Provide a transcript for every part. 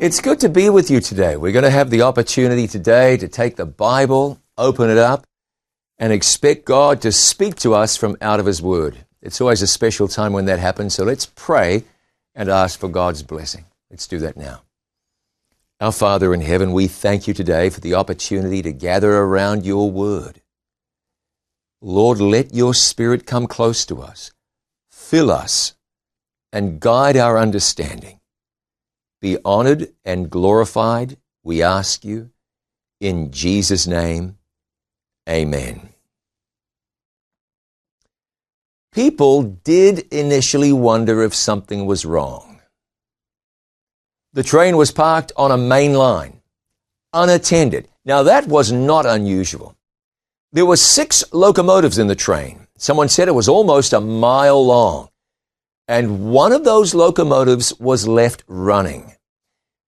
It's good to be with you today. We're going to have the opportunity today to take the Bible, open it up, and expect God to speak to us from out of His Word. It's always a special time when that happens, so let's pray and ask for God's blessing. Let's do that now. Our Father in heaven, we thank you today for the opportunity to gather around your Word. Lord, let your Spirit come close to us, fill us, and guide our understanding. Be honored and glorified, we ask you, in Jesus' name. Amen. People did initially wonder if something was wrong. The train was parked on a main line, unattended. Now that was not unusual. There were six locomotives in the train. Someone said it was almost a mile long. And one of those locomotives was left running.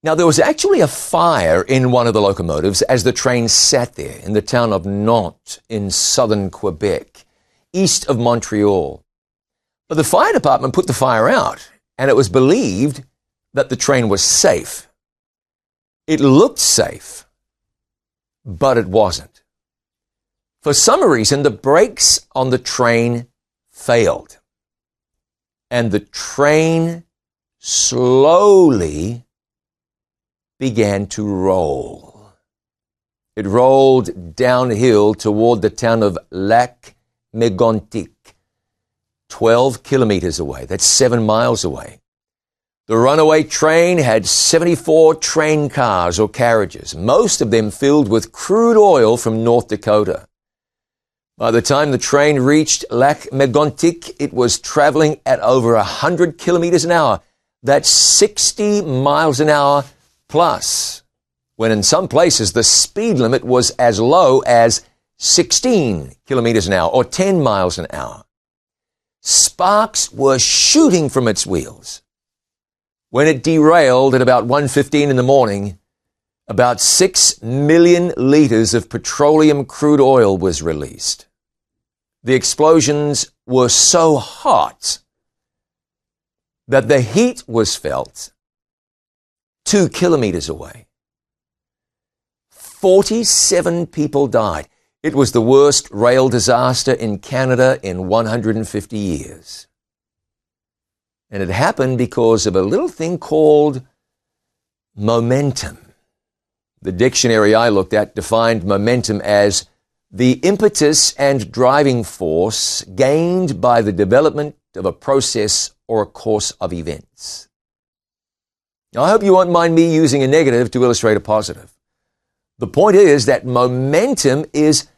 Now, there was actually a fire in one of the locomotives as the train sat there in the town of Nantes in southern Quebec, east of Montreal. But the fire department put the fire out, and it was believed that the train was safe. It looked safe, but it wasn't. For some reason, the brakes on the train failed. And the train slowly began to roll. It rolled downhill toward the town of Lac Megantic, 12 kilometers away. That's seven miles away. The runaway train had 74 train cars or carriages, most of them filled with crude oil from North Dakota. By the time the train reached Lac Megantic, it was traveling at over 100 kilometers an hour. That's 60 miles an hour plus, when in some places the speed limit was as low as 16 kilometers an hour or 10 miles an hour. Sparks were shooting from its wheels. When it derailed at about 1.15 in the morning, about 6 million liters of petroleum crude oil was released. The explosions were so hot that the heat was felt two kilometers away. 47 people died. It was the worst rail disaster in Canada in 150 years. And it happened because of a little thing called momentum. The dictionary I looked at defined momentum as the impetus and driving force gained by the development of a process or a course of events. Now, I hope you won't mind me using a negative to illustrate a positive. The point is that momentum is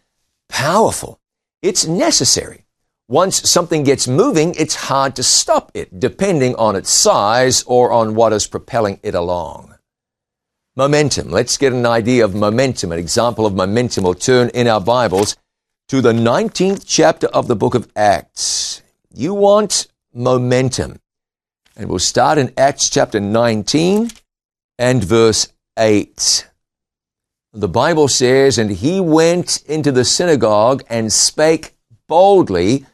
powerful. It's necessary. Once something gets moving, it's hard to stop it, depending on its size or on what is propelling it along. Momentum. Let's get an idea of momentum. An example of momentum will turn in our Bibles to the 19th chapter of the book of Acts. You want momentum. And we'll start in Acts chapter 19 and verse 8. The Bible says, And he went into the synagogue and spake boldly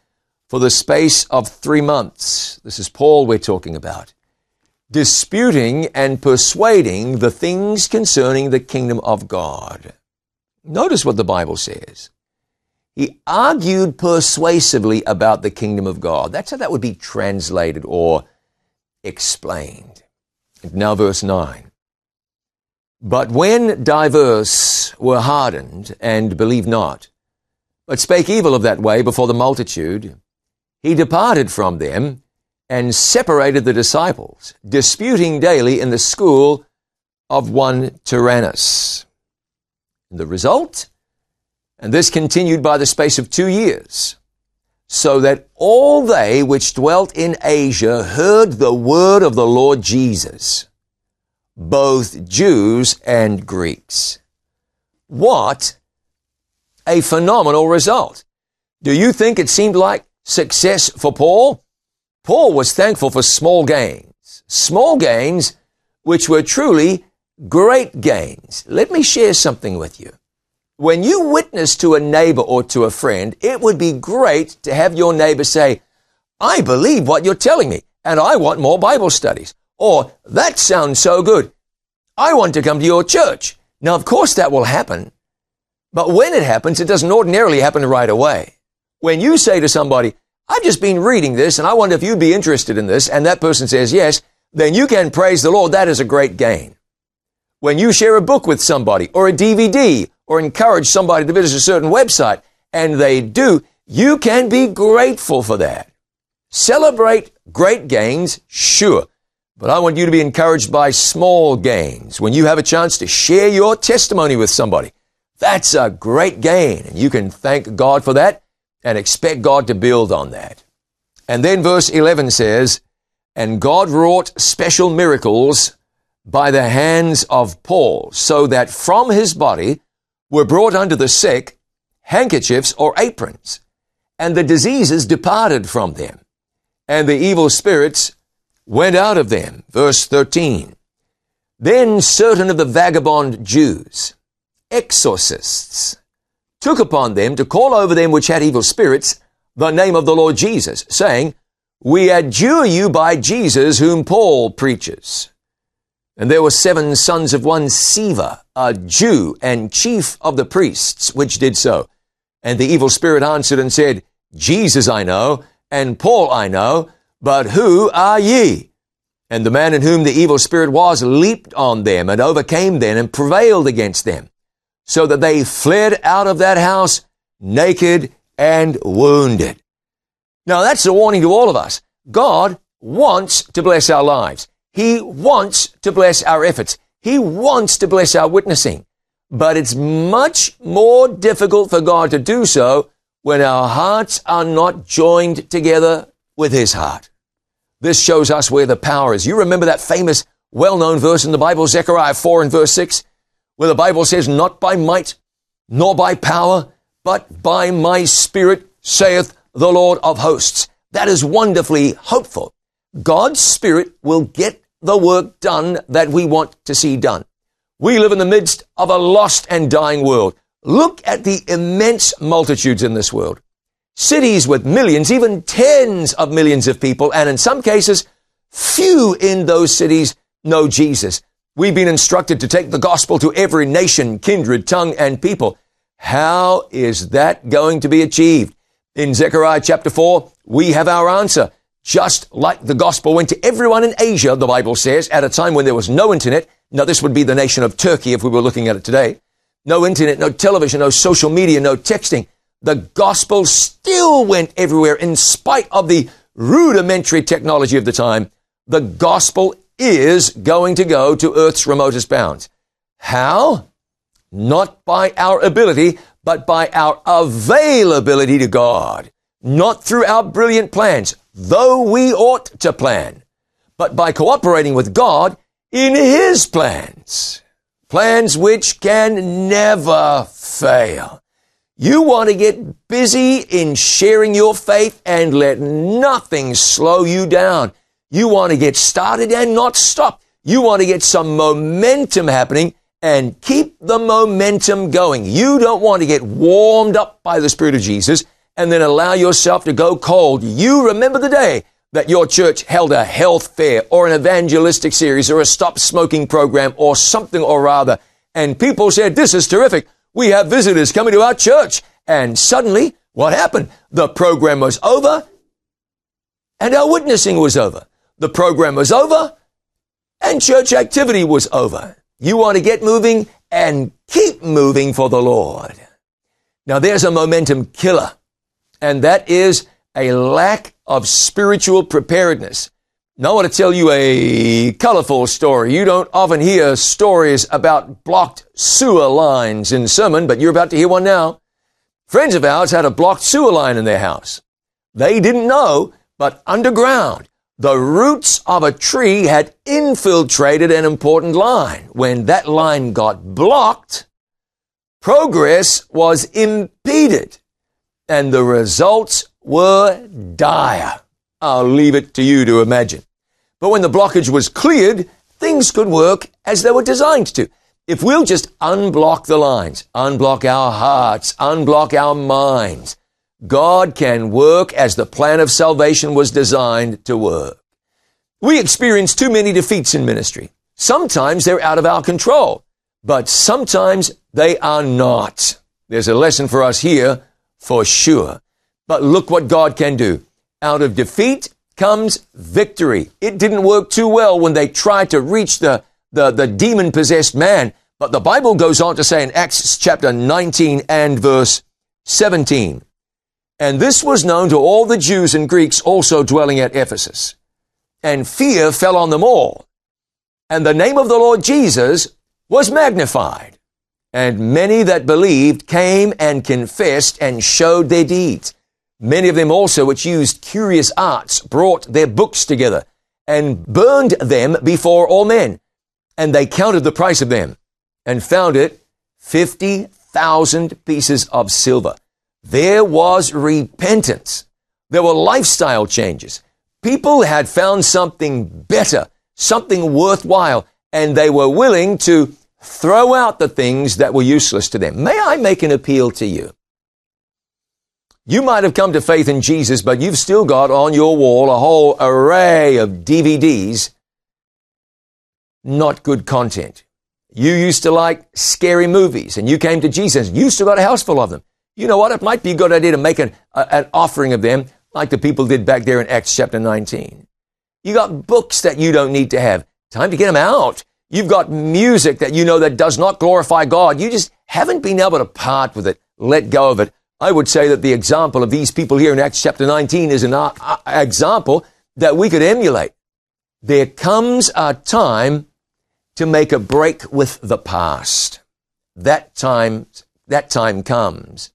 for the space of three months. This is Paul we're talking about disputing and persuading the things concerning the kingdom of God. Notice what the Bible says. He argued persuasively about the kingdom of God. That's how that would be translated or explained. Now, verse 9. But when divers were hardened and believed not, but spake evil of that way before the multitude, he departed from them and separated the disciples, disputing daily in the school of one Tyrannus. The result? And this continued by the space of two years, so that all they which dwelt in Asia heard the word of the Lord Jesus, both Jews and Greeks. What a phenomenal result. Do you think it seemed like success for Paul? Paul was thankful for small gains, small gains which were truly great gains. Let me share something with you. When you witness to a neighbor or to a friend, it would be great to have your neighbor say, I believe what you're telling me, and I want more Bible studies. Or, that sounds so good. I want to come to your church. Now, of course, that will happen. But when it happens, it doesn't ordinarily happen right away. When you say to somebody, I've just been reading this and I wonder if you'd be interested in this, and that person says yes, then you can praise the Lord. That is a great gain. When you share a book with somebody or a DVD or encourage somebody to visit a certain website and they do, you can be grateful for that. Celebrate great gains, sure. But I want you to be encouraged by small gains. When you have a chance to share your testimony with somebody, that's a great gain. And you can thank God for that and expect God to build on that. And then verse 11 says, And God wrought special miracles by the hands of Paul, so that from his body were brought unto the sick handkerchiefs or aprons, and the diseases departed from them, and the evil spirits went out of them. Verse 13. Then certain of the vagabond Jews, exorcists, took upon them to call over them which had evil spirits the name of the Lord Jesus, saying, We adjure you by Jesus whom Paul preaches. And there were seven sons of one Sceva, a Jew and chief of the priests, which did so. And the evil spirit answered and said, Jesus I know, and Paul I know, but who are ye? And the man in whom the evil spirit was leaped on them and overcame them and prevailed against them, so that they fled out of that house naked and wounded. Now that's a warning to all of us. God wants to bless our lives. He wants to bless our efforts. He wants to bless our witnessing. But it's much more difficult for God to do so when our hearts are not joined together with His heart. This shows us where the power is. You remember that famous, well-known verse in the Bible, Zechariah 4 and verse 6, where the Bible says, not by might, nor by power, but by my spirit, saith the Lord of hosts. That is wonderfully hopeful. God's spirit will get the work done that we want to see done. We live in the midst of a lost and dying world. Look at the immense multitudes in this world. Cities with millions, even tens of millions of people, and in some cases, few in those cities know Jesus. We've been instructed to take the gospel to every nation, kindred, tongue, and people. How is that going to be achieved? In Zechariah chapter 4, we have our answer just like the gospel went to everyone in Asia, the Bible says, at a time when there was no internet. Now, this would be the nation of Turkey if we were looking at it today. No internet, no television, no social media, no texting. The gospel still went everywhere in spite of the rudimentary technology of the time. The gospel is going to go to earth's remotest bounds. How? Not by our ability, but by our availability to God. Not through our brilliant plans, though we ought to plan, but by cooperating with God in His plans. Plans which can never fail. You want to get busy in sharing your faith and let nothing slow you down. You want to get started and not stop. You want to get some momentum happening and keep the momentum going. You don't want to get warmed up by the Spirit of Jesus and then allow yourself to go cold. You remember the day that your church held a health fair or an evangelistic series or a stop smoking program or something or rather. And people said, this is terrific. We have visitors coming to our church. And suddenly, what happened? The program was over and our witnessing was over. The program was over and church activity was over. You want to get moving and keep moving for the Lord. Now there's a momentum killer and that is a lack of spiritual preparedness. Now I want to tell you a colorful story. You don't often hear stories about blocked sewer lines in sermon, but you're about to hear one now. Friends of ours had a blocked sewer line in their house. They didn't know, but underground, the roots of a tree had infiltrated an important line. When that line got blocked, progress was impeded and the results were dire. I'll leave it to you to imagine. But when the blockage was cleared, things could work as they were designed to. If we'll just unblock the lines, unblock our hearts, unblock our minds, God can work as the plan of salvation was designed to work. We experience too many defeats in ministry. Sometimes they're out of our control, but sometimes they are not. There's a lesson for us here for sure. But look what God can do. Out of defeat comes victory. It didn't work too well when they tried to reach the, the, the demon possessed man. But the Bible goes on to say in Acts chapter 19 and verse 17, and this was known to all the Jews and Greeks also dwelling at Ephesus. And fear fell on them all. And the name of the Lord Jesus was magnified. And many that believed came and confessed and showed their deeds. Many of them also which used curious arts brought their books together and burned them before all men. And they counted the price of them and found it 50,000 pieces of silver. There was repentance. There were lifestyle changes. People had found something better, something worthwhile, and they were willing to throw out the things that were useless to them. May I make an appeal to you? You might have come to faith in Jesus, but you've still got on your wall a whole array of DVDs, not good content. You used to like scary movies and you came to Jesus. You still got a house full of them. You know what? It might be a good idea to make an, an offering of them like the people did back there in Acts chapter 19. You got books that you don't need to have. Time to get them out. You've got music that you know that does not glorify God. You just haven't been able to part with it, let go of it. I would say that the example of these people here in Acts chapter 19 is an uh, uh, example that we could emulate. There comes a time to make a break with the past. That time, that time comes.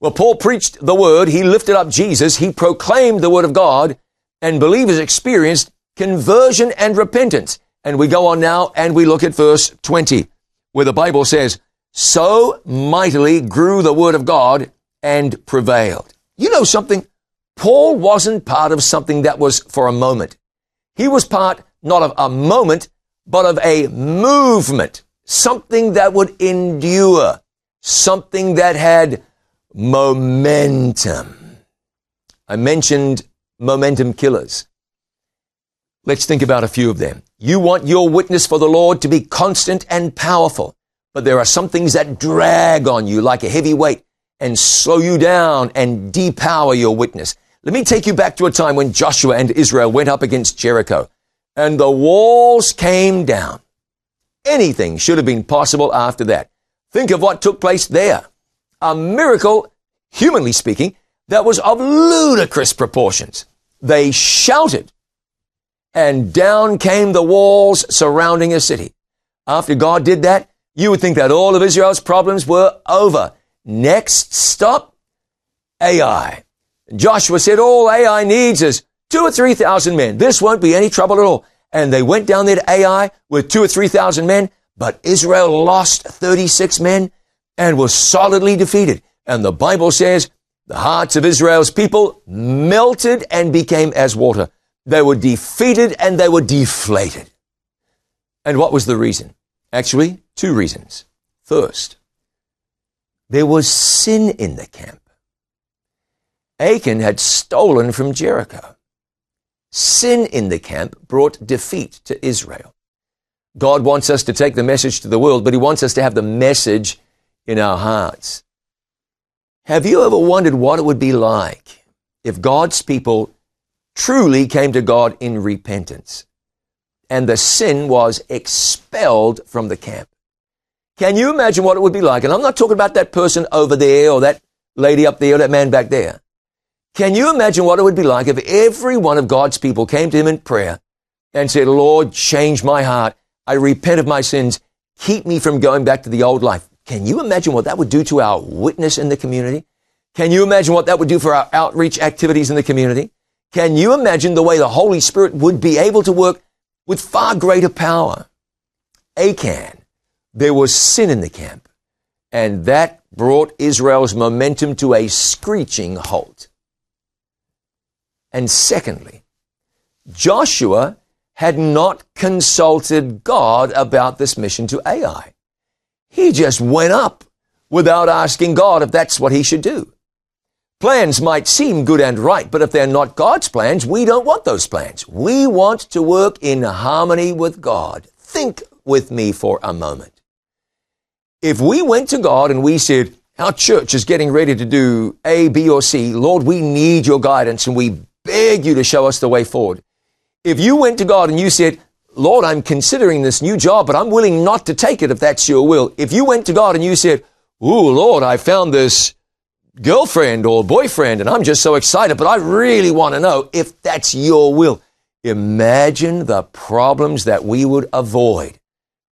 Well, Paul preached the word. He lifted up Jesus. He proclaimed the word of God and believers experienced conversion and repentance. And we go on now and we look at verse 20 where the Bible says, so mightily grew the word of God and prevailed. You know something? Paul wasn't part of something that was for a moment. He was part not of a moment, but of a movement, something that would endure, something that had momentum. I mentioned momentum killers. Let's think about a few of them. You want your witness for the Lord to be constant and powerful, but there are some things that drag on you like a heavy weight and slow you down and depower your witness. Let me take you back to a time when Joshua and Israel went up against Jericho and the walls came down. Anything should have been possible after that. Think of what took place there a miracle, humanly speaking, that was of ludicrous proportions. They shouted, and down came the walls surrounding a city. After God did that, you would think that all of Israel's problems were over. Next stop, Ai. Joshua said, all Ai needs is two or three thousand men. This won't be any trouble at all. And they went down there to Ai with two or three thousand men, but Israel lost 36 men and was solidly defeated. And the Bible says the hearts of Israel's people melted and became as water. They were defeated and they were deflated. And what was the reason? Actually, two reasons. First, there was sin in the camp. Achan had stolen from Jericho. Sin in the camp brought defeat to Israel. God wants us to take the message to the world, but He wants us to have the message in our hearts. Have you ever wondered what it would be like if God's people truly came to God in repentance and the sin was expelled from the camp? Can you imagine what it would be like? And I'm not talking about that person over there or that lady up there or that man back there. Can you imagine what it would be like if every one of God's people came to him in prayer and said, Lord, change my heart. I repent of my sins. Keep me from going back to the old life. Can you imagine what that would do to our witness in the community? Can you imagine what that would do for our outreach activities in the community? Can you imagine the way the Holy Spirit would be able to work with far greater power? Achan, there was sin in the camp, and that brought Israel's momentum to a screeching halt. And secondly, Joshua had not consulted God about this mission to Ai. He just went up without asking God if that's what he should do. Plans might seem good and right, but if they're not God's plans, we don't want those plans. We want to work in harmony with God. think with me for a moment. If we went to God and we said, our church is getting ready to do A, B, or C, Lord, we need your guidance and we beg you to show us the way forward. If you went to God and you said, Lord, I'm considering this new job, but I'm willing not to take it if that's your will. If you went to God and you said, Ooh, Lord, I found this girlfriend or boyfriend and I'm just so excited, but I really want to know if that's your will. Imagine the problems that we would avoid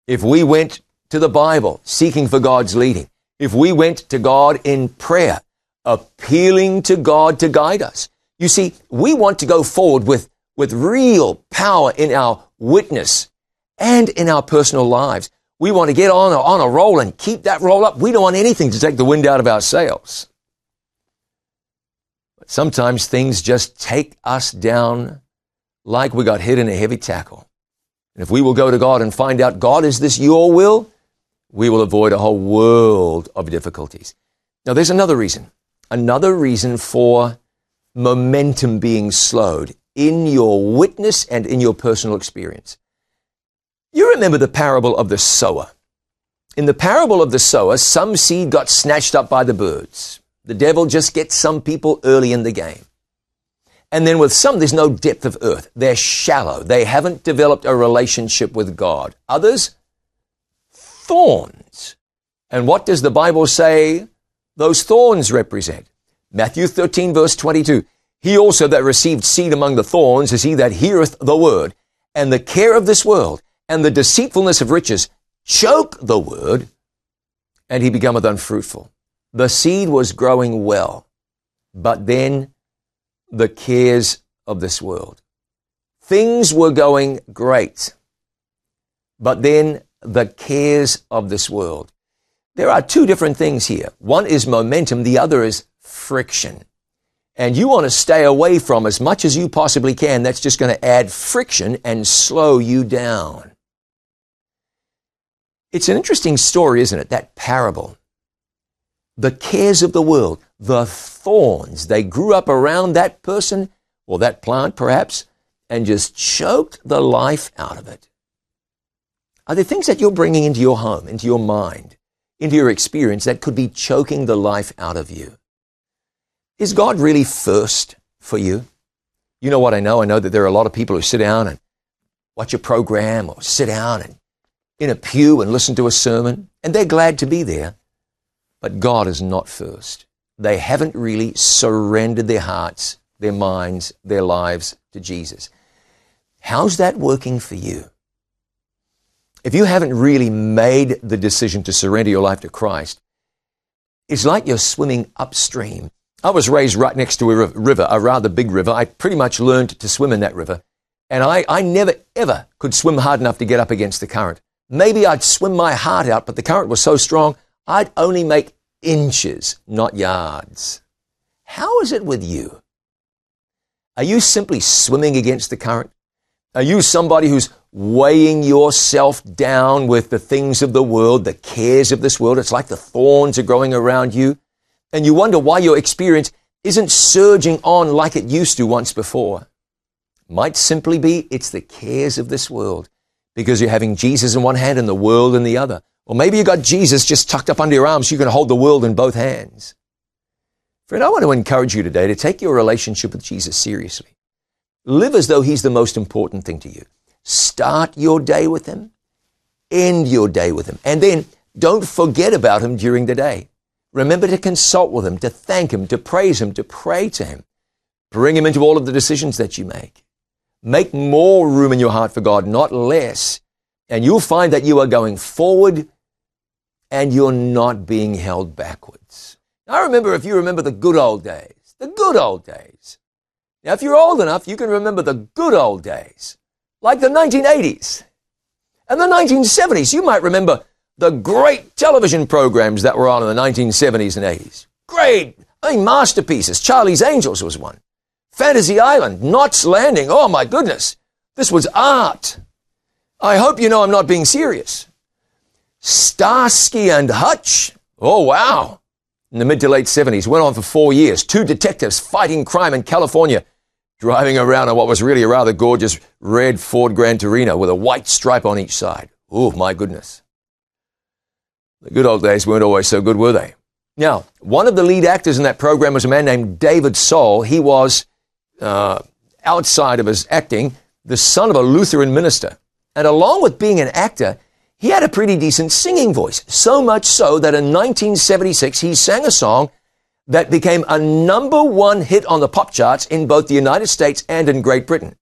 if we went to the Bible seeking for God's leading, if we went to God in prayer, appealing to God to guide us. You see, we want to go forward with, with real power in our witness and in our personal lives. We want to get on a, on a roll and keep that roll up. We don't want anything to take the wind out of our sails. But sometimes things just take us down like we got hit in a heavy tackle. And if we will go to God and find out, God, is this your will? We will avoid a whole world of difficulties. Now, there's another reason. Another reason for momentum being slowed in your witness and in your personal experience. You remember the parable of the sower. In the parable of the sower, some seed got snatched up by the birds. The devil just gets some people early in the game. And then with some, there's no depth of earth. They're shallow. They haven't developed a relationship with God. Others, thorns. And what does the Bible say those thorns represent? Matthew 13 verse 22. He also that received seed among the thorns is he that heareth the word, and the care of this world, and the deceitfulness of riches choke the word, and he becometh unfruitful. The seed was growing well, but then the cares of this world. Things were going great, but then the cares of this world. There are two different things here. One is momentum, the other is friction. And you want to stay away from as much as you possibly can. That's just going to add friction and slow you down. It's an interesting story, isn't it? That parable. The cares of the world, the thorns, they grew up around that person or that plant perhaps and just choked the life out of it. Are there things that you're bringing into your home, into your mind, into your experience that could be choking the life out of you? Is God really first for you? You know what I know? I know that there are a lot of people who sit down and watch a program or sit down and in a pew and listen to a sermon, and they're glad to be there. But God is not first. They haven't really surrendered their hearts, their minds, their lives to Jesus. How's that working for you? If you haven't really made the decision to surrender your life to Christ, it's like you're swimming upstream. I was raised right next to a river, a rather big river. I pretty much learned to swim in that river. And I, I never, ever could swim hard enough to get up against the current. Maybe I'd swim my heart out, but the current was so strong, I'd only make inches, not yards. How is it with you? Are you simply swimming against the current? Are you somebody who's weighing yourself down with the things of the world, the cares of this world? It's like the thorns are growing around you. And you wonder why your experience isn't surging on like it used to once before. Might simply be it's the cares of this world because you're having Jesus in one hand and the world in the other. Or maybe you got Jesus just tucked up under your arm so you can hold the world in both hands. Friend, I want to encourage you today to take your relationship with Jesus seriously. Live as though he's the most important thing to you. Start your day with him. End your day with him. And then don't forget about him during the day. Remember to consult with him, to thank him, to praise him, to pray to him. Bring him into all of the decisions that you make. Make more room in your heart for God, not less. And you'll find that you are going forward and you're not being held backwards. I remember, if you remember the good old days, the good old days. Now, if you're old enough, you can remember the good old days, like the 1980s and the 1970s. You might remember the great television programs that were on in the 1970s and 80s. Great, I mean, masterpieces. Charlie's Angels was one. Fantasy Island, Knots Landing. Oh my goodness. This was art. I hope you know I'm not being serious. Starsky and Hutch. Oh wow. In the mid to late 70s, went on for four years. Two detectives fighting crime in California. driving around on what was really a rather gorgeous red Ford Gran Torino with a white stripe on each side. Oh, my goodness. The good old days weren't always so good, were they? Now, one of the lead actors in that program was a man named David Soul. He was, uh, outside of his acting, the son of a Lutheran minister. And along with being an actor, he had a pretty decent singing voice. So much so that in 1976, he sang a song that became a number one hit on the pop charts in both the United States and in Great Britain.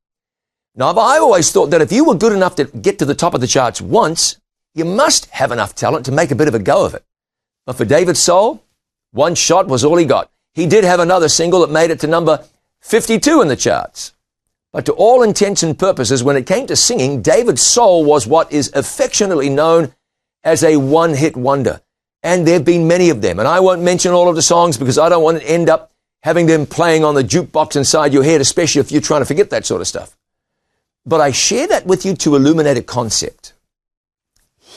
Now, I always thought that if you were good enough to get to the top of the charts once, you must have enough talent to make a bit of a go of it. But for David Soul, one shot was all he got. He did have another single that made it to number 52 in the charts. But to all intents and purposes, when it came to singing, David Soul was what is affectionately known as a one-hit wonder. And there have been many of them. And I won't mention all of the songs because I don't want to end up having them playing on the jukebox inside your head, especially if you're trying to forget that sort of stuff. But I share that with you to illuminate a concept.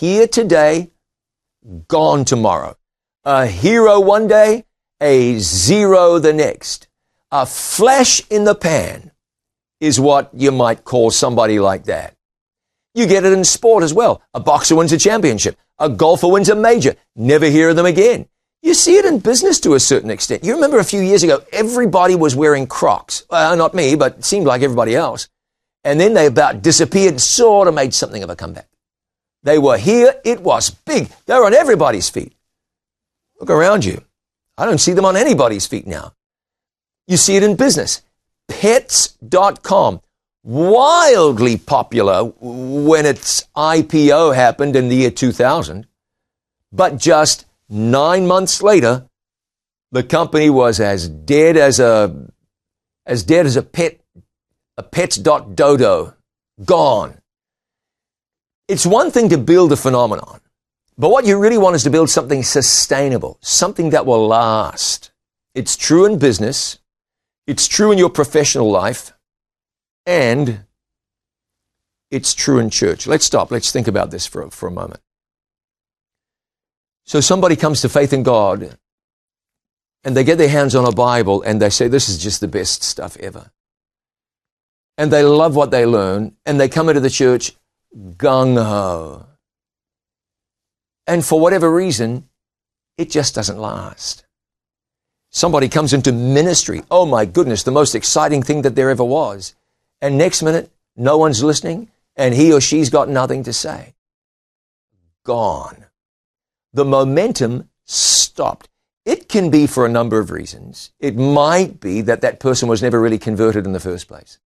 Here today, gone tomorrow. A hero one day, a zero the next. A flash in the pan is what you might call somebody like that. You get it in sport as well. A boxer wins a championship. A golfer wins a major. Never hear of them again. You see it in business to a certain extent. You remember a few years ago, everybody was wearing Crocs. Well, not me, but it seemed like everybody else. And then they about disappeared, sort of made something of a comeback. They were here. It was big. They were on everybody's feet. Look around you. I don't see them on anybody's feet now. You see it in business. Pets.com wildly popular when its IPO happened in the year 2000. But just nine months later, the company was as dead as a, as dead as a pet, a pets.dodo. Gone. It's one thing to build a phenomenon, but what you really want is to build something sustainable, something that will last. It's true in business. It's true in your professional life. And it's true in church. Let's stop. Let's think about this for, for a moment. So somebody comes to faith in God and they get their hands on a Bible and they say, this is just the best stuff ever. And they love what they learn and they come into the church gung ho. And for whatever reason, it just doesn't last. Somebody comes into ministry. Oh my goodness, the most exciting thing that there ever was and next minute, no one's listening, and he or she's got nothing to say. Gone. The momentum stopped. It can be for a number of reasons. It might be that that person was never really converted in the first place.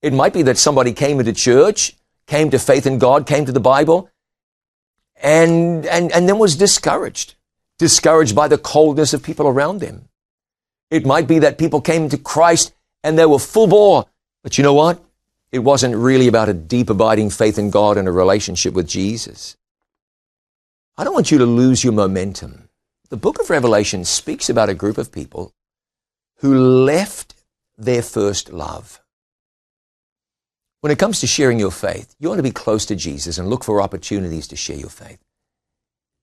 It might be that somebody came into church, came to faith in God, came to the Bible, and, and, and then was discouraged, discouraged by the coldness of people around them. It might be that people came to Christ and they were full bore but you know what? It wasn't really about a deep abiding faith in God and a relationship with Jesus. I don't want you to lose your momentum. The book of Revelation speaks about a group of people who left their first love. When it comes to sharing your faith, you want to be close to Jesus and look for opportunities to share your faith.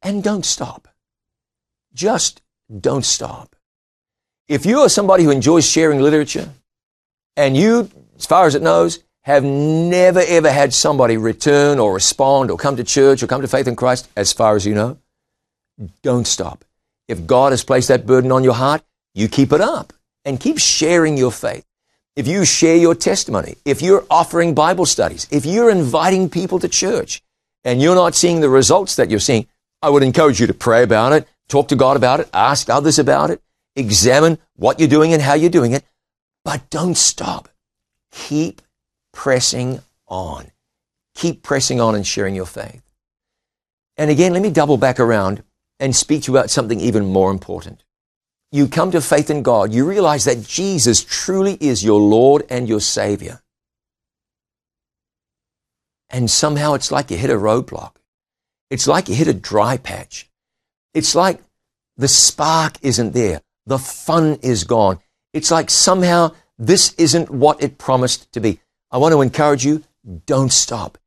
And don't stop. Just don't stop. If you are somebody who enjoys sharing literature and you as far as it knows, have never ever had somebody return or respond or come to church or come to faith in Christ, as far as you know, don't stop. If God has placed that burden on your heart, you keep it up and keep sharing your faith. If you share your testimony, if you're offering Bible studies, if you're inviting people to church and you're not seeing the results that you're seeing, I would encourage you to pray about it, talk to God about it, ask others about it, examine what you're doing and how you're doing it, but don't stop. Keep pressing on. Keep pressing on and sharing your faith. And again, let me double back around and speak to you about something even more important. You come to faith in God, you realize that Jesus truly is your Lord and your Savior. And somehow it's like you hit a roadblock. It's like you hit a dry patch. It's like the spark isn't there. The fun is gone. It's like somehow this isn't what it promised to be. I want to encourage you, don't stop.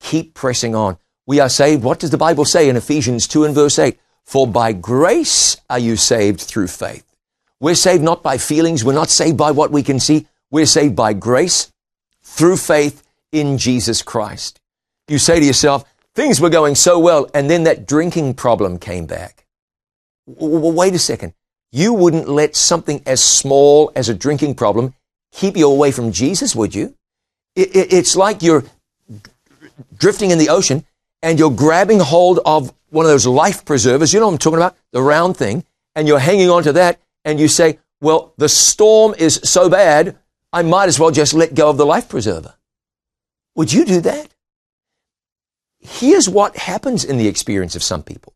Keep pressing on. We are saved. What does the Bible say in Ephesians 2 and verse 8? For by grace are you saved through faith. We're saved not by feelings. We're not saved by what we can see. We're saved by grace through faith in Jesus Christ. You say to yourself, things were going so well, and then that drinking problem came back. Well, wait a second. You wouldn't let something as small as a drinking problem keep you away from Jesus, would you? It, it, it's like you're drifting in the ocean and you're grabbing hold of one of those life preservers. You know what I'm talking about? The round thing. And you're hanging on to that and you say, well, the storm is so bad, I might as well just let go of the life preserver. Would you do that? Here's what happens in the experience of some people.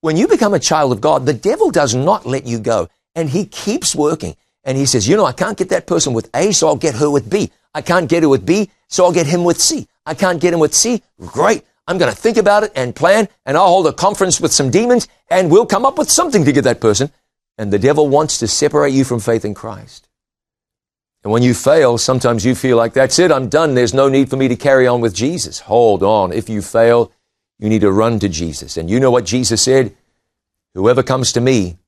When you become a child of God, the devil does not let you go and he keeps working. And he says, you know, I can't get that person with A, so I'll get her with B. I can't get her with B, so I'll get him with C. I can't get him with C. Great. I'm going to think about it and plan, and I'll hold a conference with some demons, and we'll come up with something to get that person. And the devil wants to separate you from faith in Christ. And when you fail, sometimes you feel like, that's it, I'm done. There's no need for me to carry on with Jesus. Hold on. If you fail, you need to run to Jesus. And you know what Jesus said? Whoever comes to me,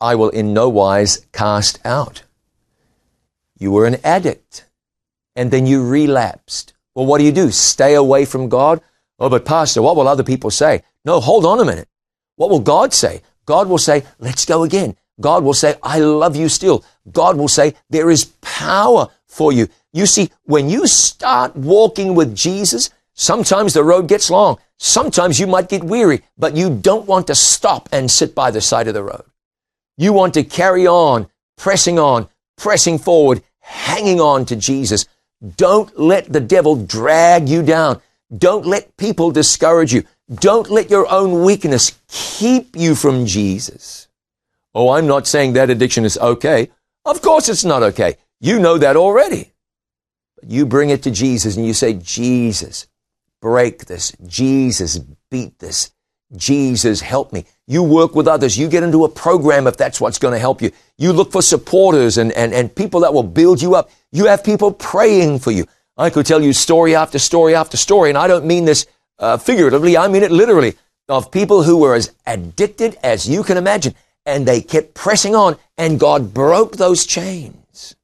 I will in no wise cast out. You were an addict and then you relapsed. Well, what do you do? Stay away from God? Oh, but Pastor, what will other people say? No, hold on a minute. What will God say? God will say, let's go again. God will say, I love you still. God will say, there is power for you. You see, when you start walking with Jesus, sometimes the road gets long. Sometimes you might get weary, but you don't want to stop and sit by the side of the road. You want to carry on, pressing on, pressing forward, hanging on to Jesus. Don't let the devil drag you down. Don't let people discourage you. Don't let your own weakness keep you from Jesus. Oh, I'm not saying that addiction is okay. Of course it's not okay. You know that already. But you bring it to Jesus and you say, Jesus, break this. Jesus, beat this. Jesus, help me. You work with others. You get into a program if that's what's going to help you. You look for supporters and, and, and people that will build you up. You have people praying for you. I could tell you story after story after story, and I don't mean this uh, figuratively, I mean it literally, of people who were as addicted as you can imagine, and they kept pressing on, and God broke those chains.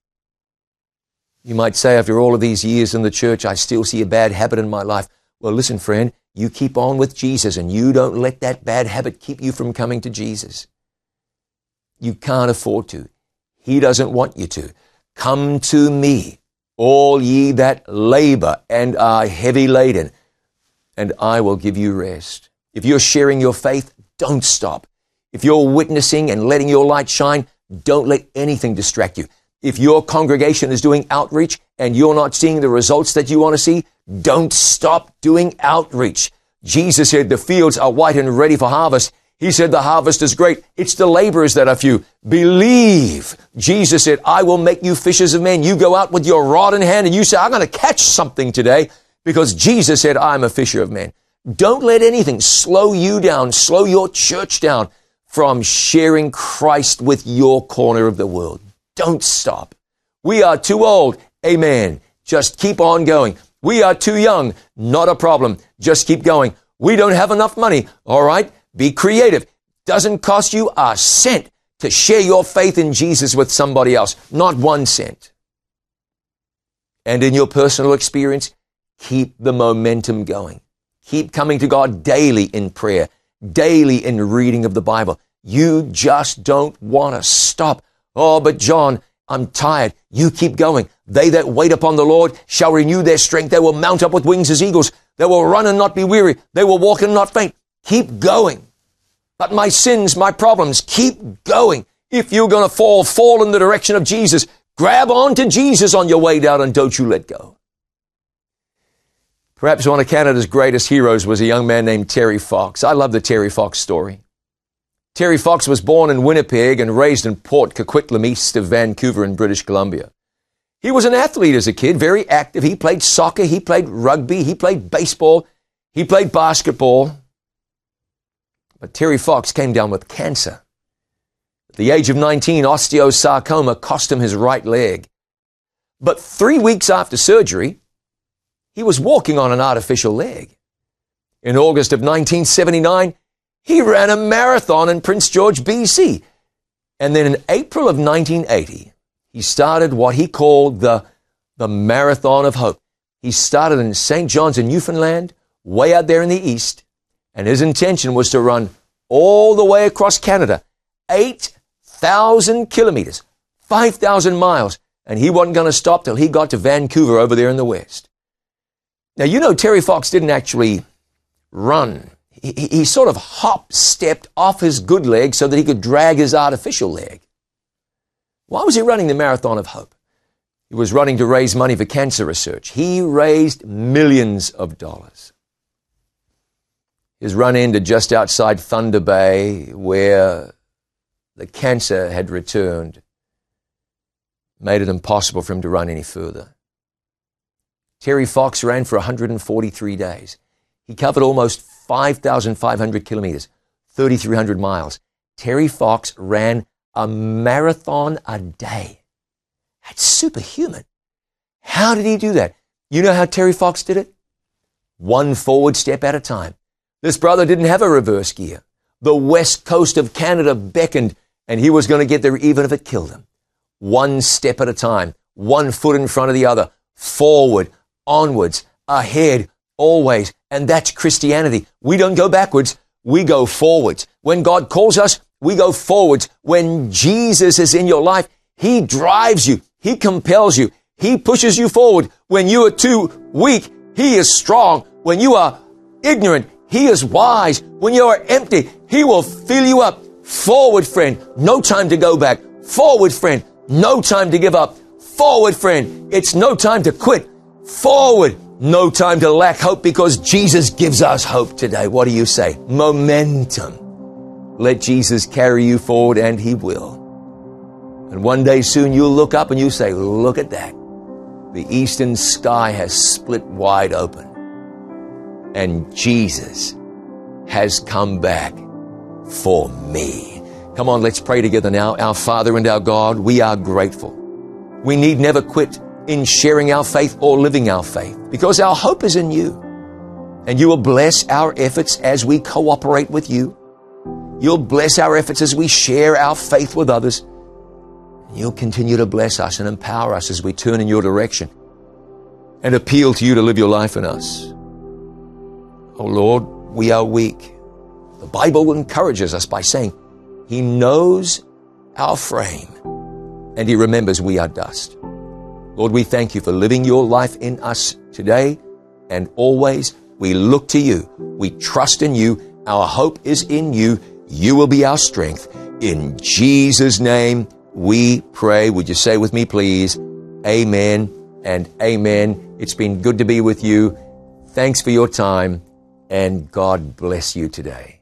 You might say, after all of these years in the church, I still see a bad habit in my life. Well, listen, friend, you keep on with Jesus, and you don't let that bad habit keep you from coming to Jesus. You can't afford to. He doesn't want you to. Come to me, all ye that labor and are heavy laden, and I will give you rest. If you're sharing your faith, don't stop. If you're witnessing and letting your light shine, don't let anything distract you. If your congregation is doing outreach and you're not seeing the results that you want to see, don't stop doing outreach. Jesus said the fields are white and ready for harvest. He said the harvest is great. It's the laborers that are few. Believe. Jesus said, I will make you fishers of men. You go out with your rod in hand and you say, I'm going to catch something today because Jesus said, I'm a fisher of men. Don't let anything slow you down, slow your church down from sharing Christ with your corner of the world. Don't stop. We are too old. Amen. Just keep on going. We are too young. Not a problem. Just keep going. We don't have enough money. All right. Be creative. Doesn't cost you a cent to share your faith in Jesus with somebody else. Not one cent. And in your personal experience, keep the momentum going. Keep coming to God daily in prayer, daily in reading of the Bible. You just don't want to stop. Oh, but John, I'm tired. You keep going. They that wait upon the Lord shall renew their strength. They will mount up with wings as eagles. They will run and not be weary. They will walk and not faint. Keep going. But my sins, my problems, keep going. If you're going to fall, fall in the direction of Jesus. Grab on to Jesus on your way down and don't you let go. Perhaps one of Canada's greatest heroes was a young man named Terry Fox. I love the Terry Fox story. Terry Fox was born in Winnipeg and raised in Port Coquitlam, east of Vancouver in British Columbia. He was an athlete as a kid, very active. He played soccer, he played rugby, he played baseball, he played basketball. But Terry Fox came down with cancer. At the age of 19, osteosarcoma cost him his right leg. But three weeks after surgery, he was walking on an artificial leg. In August of 1979, he ran a marathon in Prince George, BC. And then in April of 1980, he started what he called the, the Marathon of Hope. He started in St. John's in Newfoundland, way out there in the east, and his intention was to run all the way across Canada, 8,000 kilometers, 5,000 miles, and he wasn't going to stop till he got to Vancouver over there in the west. Now, you know, Terry Fox didn't actually run. He, he sort of hop stepped off his good leg so that he could drag his artificial leg. Why was he running the Marathon of Hope? He was running to raise money for cancer research. He raised millions of dollars. His run ended just outside Thunder Bay, where the cancer had returned, made it impossible for him to run any further. Terry Fox ran for 143 days. He covered almost 5,500 kilometers, 3,300 miles. Terry Fox ran a marathon a day. That's superhuman. How did he do that? You know how Terry Fox did it? One forward step at a time. This brother didn't have a reverse gear. The west coast of Canada beckoned, and he was going to get there even if it killed him. One step at a time, one foot in front of the other, forward, onwards, ahead, always. And that's Christianity. We don't go backwards, we go forwards. When God calls us, we go forwards. When Jesus is in your life, He drives you, He compels you, He pushes you forward. When you are too weak, He is strong. When you are ignorant, he is wise. When you are empty, He will fill you up. Forward, friend. No time to go back. Forward, friend. No time to give up. Forward, friend. It's no time to quit. Forward. No time to lack hope because Jesus gives us hope today. What do you say? Momentum. Let Jesus carry you forward and He will. And one day soon you'll look up and you say, look at that. The eastern sky has split wide open and Jesus has come back for me. Come on, let's pray together now. Our Father and our God, we are grateful. We need never quit in sharing our faith or living our faith because our hope is in you. And you will bless our efforts as we cooperate with you. You'll bless our efforts as we share our faith with others. You'll continue to bless us and empower us as we turn in your direction and appeal to you to live your life in us. Oh Lord, we are weak. The Bible encourages us by saying, He knows our frame and He remembers we are dust. Lord, we thank you for living your life in us today and always. We look to you. We trust in you. Our hope is in you. You will be our strength. In Jesus' name we pray. Would you say with me, please? Amen and amen. It's been good to be with you. Thanks for your time and God bless you today.